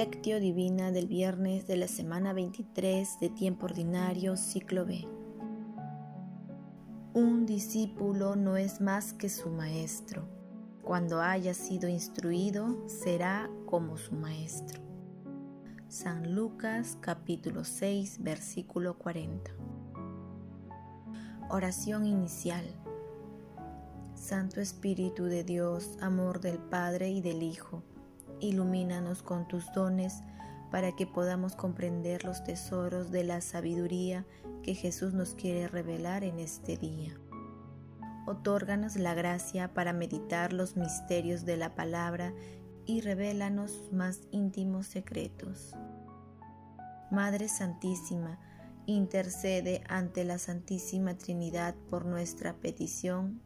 Lectio Divina del viernes de la semana 23 de tiempo ordinario, ciclo B. Un discípulo no es más que su maestro. Cuando haya sido instruido, será como su maestro. San Lucas capítulo 6, versículo 40. Oración inicial. Santo Espíritu de Dios, amor del Padre y del Hijo ilumínanos con tus dones para que podamos comprender los tesoros de la sabiduría que Jesús nos quiere revelar en este día. Otórganos la gracia para meditar los misterios de la palabra y revélanos sus más íntimos secretos. Madre Santísima, intercede ante la Santísima Trinidad por nuestra petición.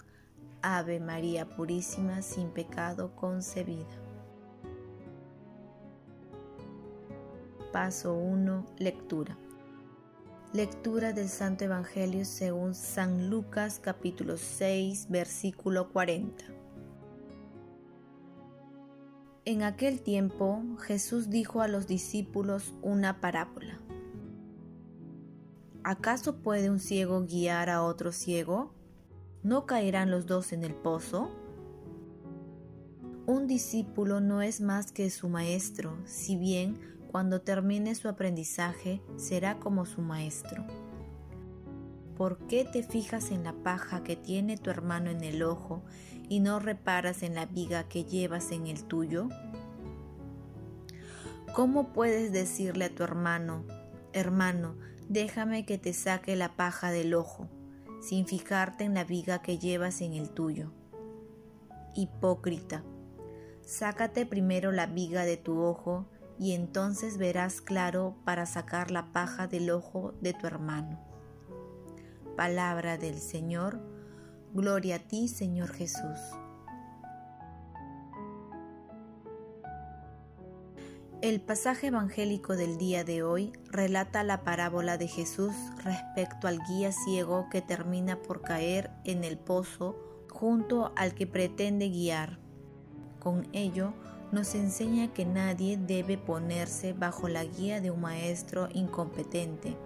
Ave María Purísima, sin pecado concebida. Paso 1. Lectura. Lectura del Santo Evangelio según San Lucas capítulo 6 versículo 40. En aquel tiempo Jesús dijo a los discípulos una parábola. ¿Acaso puede un ciego guiar a otro ciego? ¿No caerán los dos en el pozo? Un discípulo no es más que su maestro, si bien cuando termine su aprendizaje será como su maestro. ¿Por qué te fijas en la paja que tiene tu hermano en el ojo y no reparas en la viga que llevas en el tuyo? ¿Cómo puedes decirle a tu hermano, hermano, déjame que te saque la paja del ojo, sin fijarte en la viga que llevas en el tuyo? Hipócrita, sácate primero la viga de tu ojo y entonces verás claro para sacar la paja del ojo de tu hermano. Palabra del Señor, gloria a ti Señor Jesús. El pasaje evangélico del día de hoy relata la parábola de Jesús respecto al guía ciego que termina por caer en el pozo junto al que pretende guiar. Con ello, nos enseña que nadie debe ponerse bajo la guía de un maestro incompetente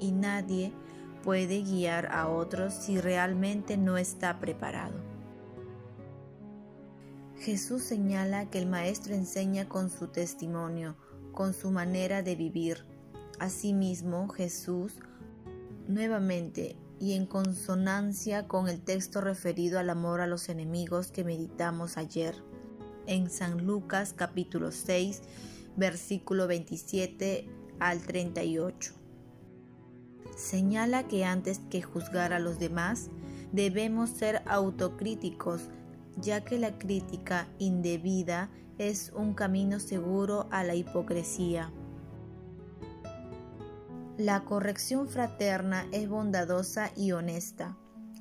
y nadie puede guiar a otros si realmente no está preparado. Jesús señala que el maestro enseña con su testimonio, con su manera de vivir. Asimismo, Jesús, nuevamente y en consonancia con el texto referido al amor a los enemigos que meditamos ayer, en San Lucas capítulo 6, versículo 27 al 38. Señala que antes que juzgar a los demás, debemos ser autocríticos, ya que la crítica indebida es un camino seguro a la hipocresía. La corrección fraterna es bondadosa y honesta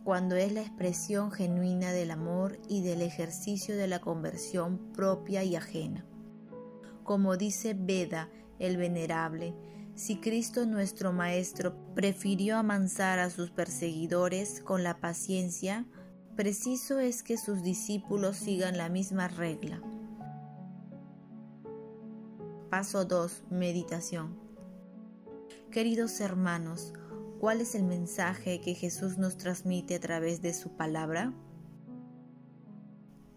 cuando es la expresión genuina del amor y del ejercicio de la conversión propia y ajena. Como dice Veda el Venerable, si Cristo nuestro Maestro prefirió amansar a sus perseguidores con la paciencia, preciso es que sus discípulos sigan la misma regla. Paso 2. Meditación. Queridos hermanos, ¿Cuál es el mensaje que Jesús nos transmite a través de su palabra?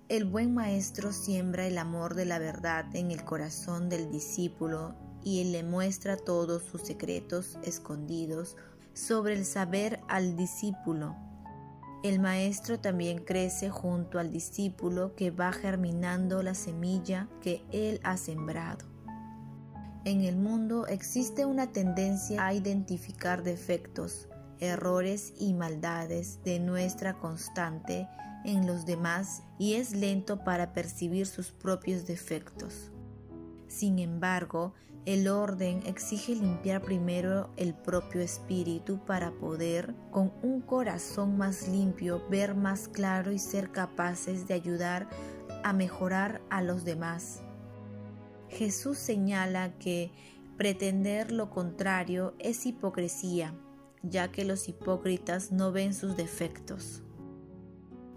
El buen maestro siembra el amor de la verdad en el corazón del discípulo y le muestra todos sus secretos escondidos sobre el saber al discípulo. El maestro también crece junto al discípulo que va germinando la semilla que él ha sembrado. En el mundo existe una tendencia a identificar defectos, errores y maldades de nuestra constante en los demás y es lento para percibir sus propios defectos. Sin embargo, el orden exige limpiar primero el propio espíritu para poder, con un corazón más limpio, ver más claro y ser capaces de ayudar a mejorar a los demás. Jesús señala que pretender lo contrario es hipocresía, ya que los hipócritas no ven sus defectos.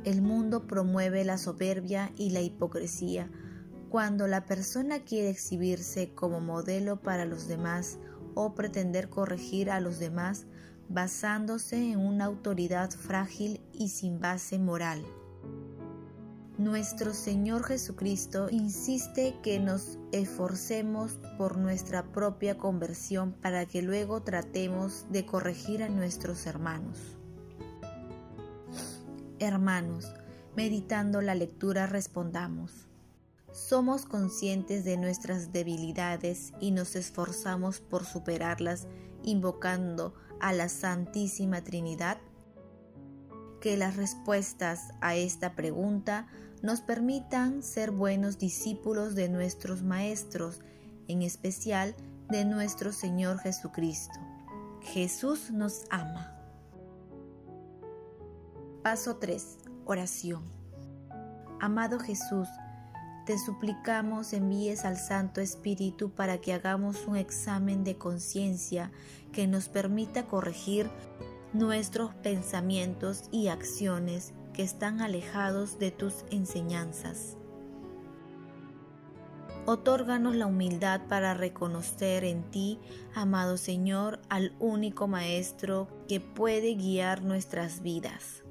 El mundo promueve la soberbia y la hipocresía, Cuando la persona quiere exhibirse como modelo para los demás o pretender corregir a los demás basándose en una autoridad frágil y sin base moral. Nuestro Señor Jesucristo insiste que nos esforcemos por nuestra propia conversión para que luego tratemos de corregir a nuestros hermanos. Hermanos, meditando la lectura respondamos. Somos conscientes de nuestras debilidades y nos esforzamos por superarlas invocando a la Santísima Trinidad. Que las respuestas a esta pregunta nos permitan ser buenos discípulos de nuestros maestros, en especial de nuestro Señor Jesucristo. Jesús nos ama. Paso 3. Oración. Amado Jesús, te suplicamos envíes al Santo Espíritu para que hagamos un examen de conciencia que nos permita corregir nuestros pensamientos y acciones que están alejados de tus enseñanzas. Otórganos la humildad para reconocer en ti, amado Señor, al único Maestro que puede guiar nuestras vidas.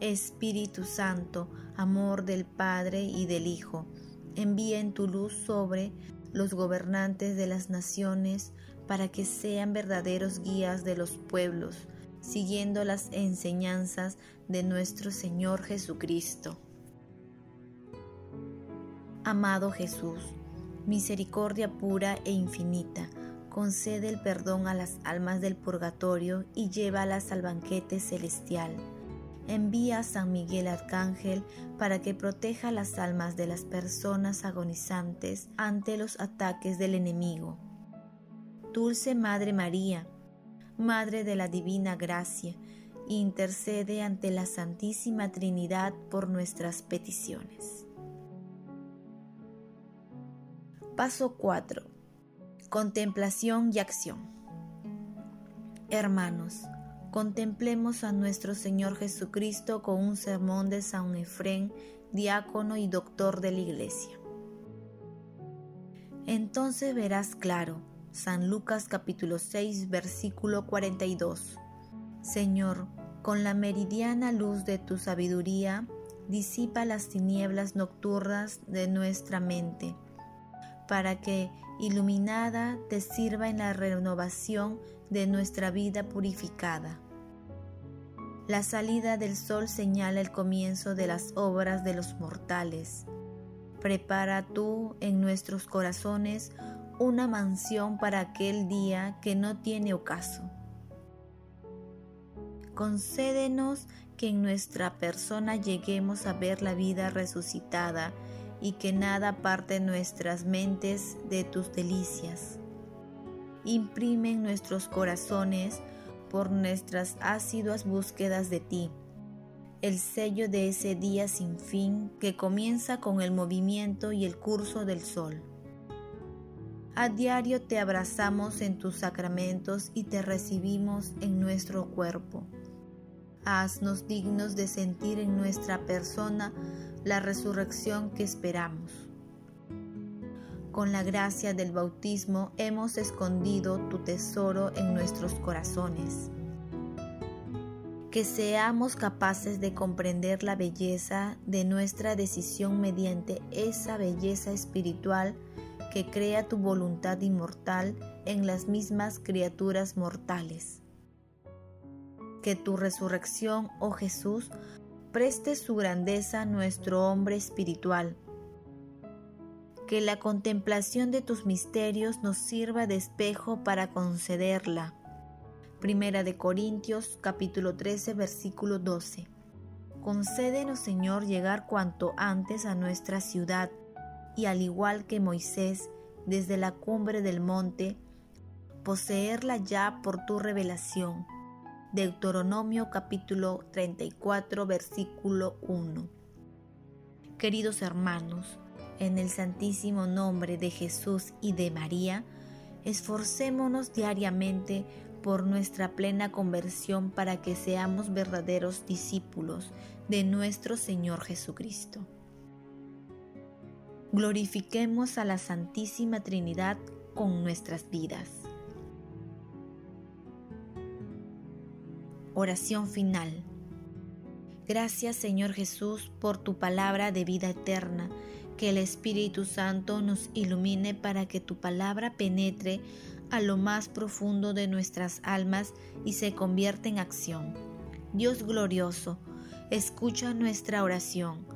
Espíritu Santo, amor del Padre y del Hijo, envía en tu luz sobre los gobernantes de las naciones para que sean verdaderos guías de los pueblos, siguiendo las enseñanzas de nuestro Señor Jesucristo. Amado Jesús, misericordia pura e infinita, concede el perdón a las almas del purgatorio y llévalas al banquete celestial. Envía a San Miguel Arcángel para que proteja las almas de las personas agonizantes ante los ataques del enemigo. Dulce Madre María, Madre de la Divina Gracia, intercede ante la Santísima Trinidad por nuestras peticiones. Paso 4. Contemplación y acción. Hermanos, contemplemos a nuestro Señor Jesucristo con un sermón de San Efrén, diácono y doctor de la Iglesia. Entonces verás claro San Lucas capítulo 6 versículo 42. Señor, con la meridiana luz de tu sabiduría, disipa las tinieblas nocturnas de nuestra mente, para que, iluminada, te sirva en la renovación de nuestra vida purificada. La salida del sol señala el comienzo de las obras de los mortales. Prepara tú en nuestros corazones una mansión para aquel día que no tiene ocaso. Concédenos que en nuestra persona lleguemos a ver la vida resucitada y que nada parte nuestras mentes de tus delicias. Imprime en nuestros corazones, por nuestras ácidas búsquedas de ti, el sello de ese día sin fin que comienza con el movimiento y el curso del sol. A diario te abrazamos en tus sacramentos y te recibimos en nuestro cuerpo. Haznos dignos de sentir en nuestra persona la resurrección que esperamos. Con la gracia del bautismo hemos escondido tu tesoro en nuestros corazones. Que seamos capaces de comprender la belleza de nuestra decisión mediante esa belleza espiritual que crea tu voluntad inmortal en las mismas criaturas mortales. Que tu resurrección, oh Jesús, preste su grandeza a nuestro hombre espiritual. Que la contemplación de tus misterios nos sirva de espejo para concederla. Primera de Corintios capítulo 13 versículo 12. Concédenos, Señor, llegar cuanto antes a nuestra ciudad y al igual que Moisés desde la cumbre del monte, poseerla ya por tu revelación. Deuteronomio capítulo 34 versículo 1. Queridos hermanos, en el santísimo nombre de Jesús y de María, esforcémonos diariamente por nuestra plena conversión para que seamos verdaderos discípulos de nuestro Señor Jesucristo. Glorifiquemos a la Santísima Trinidad con nuestras vidas. Oración final. Gracias Señor Jesús por tu palabra de vida eterna. Que el Espíritu Santo nos ilumine para que tu palabra penetre a lo más profundo de nuestras almas y se convierta en acción. Dios glorioso, escucha nuestra oración.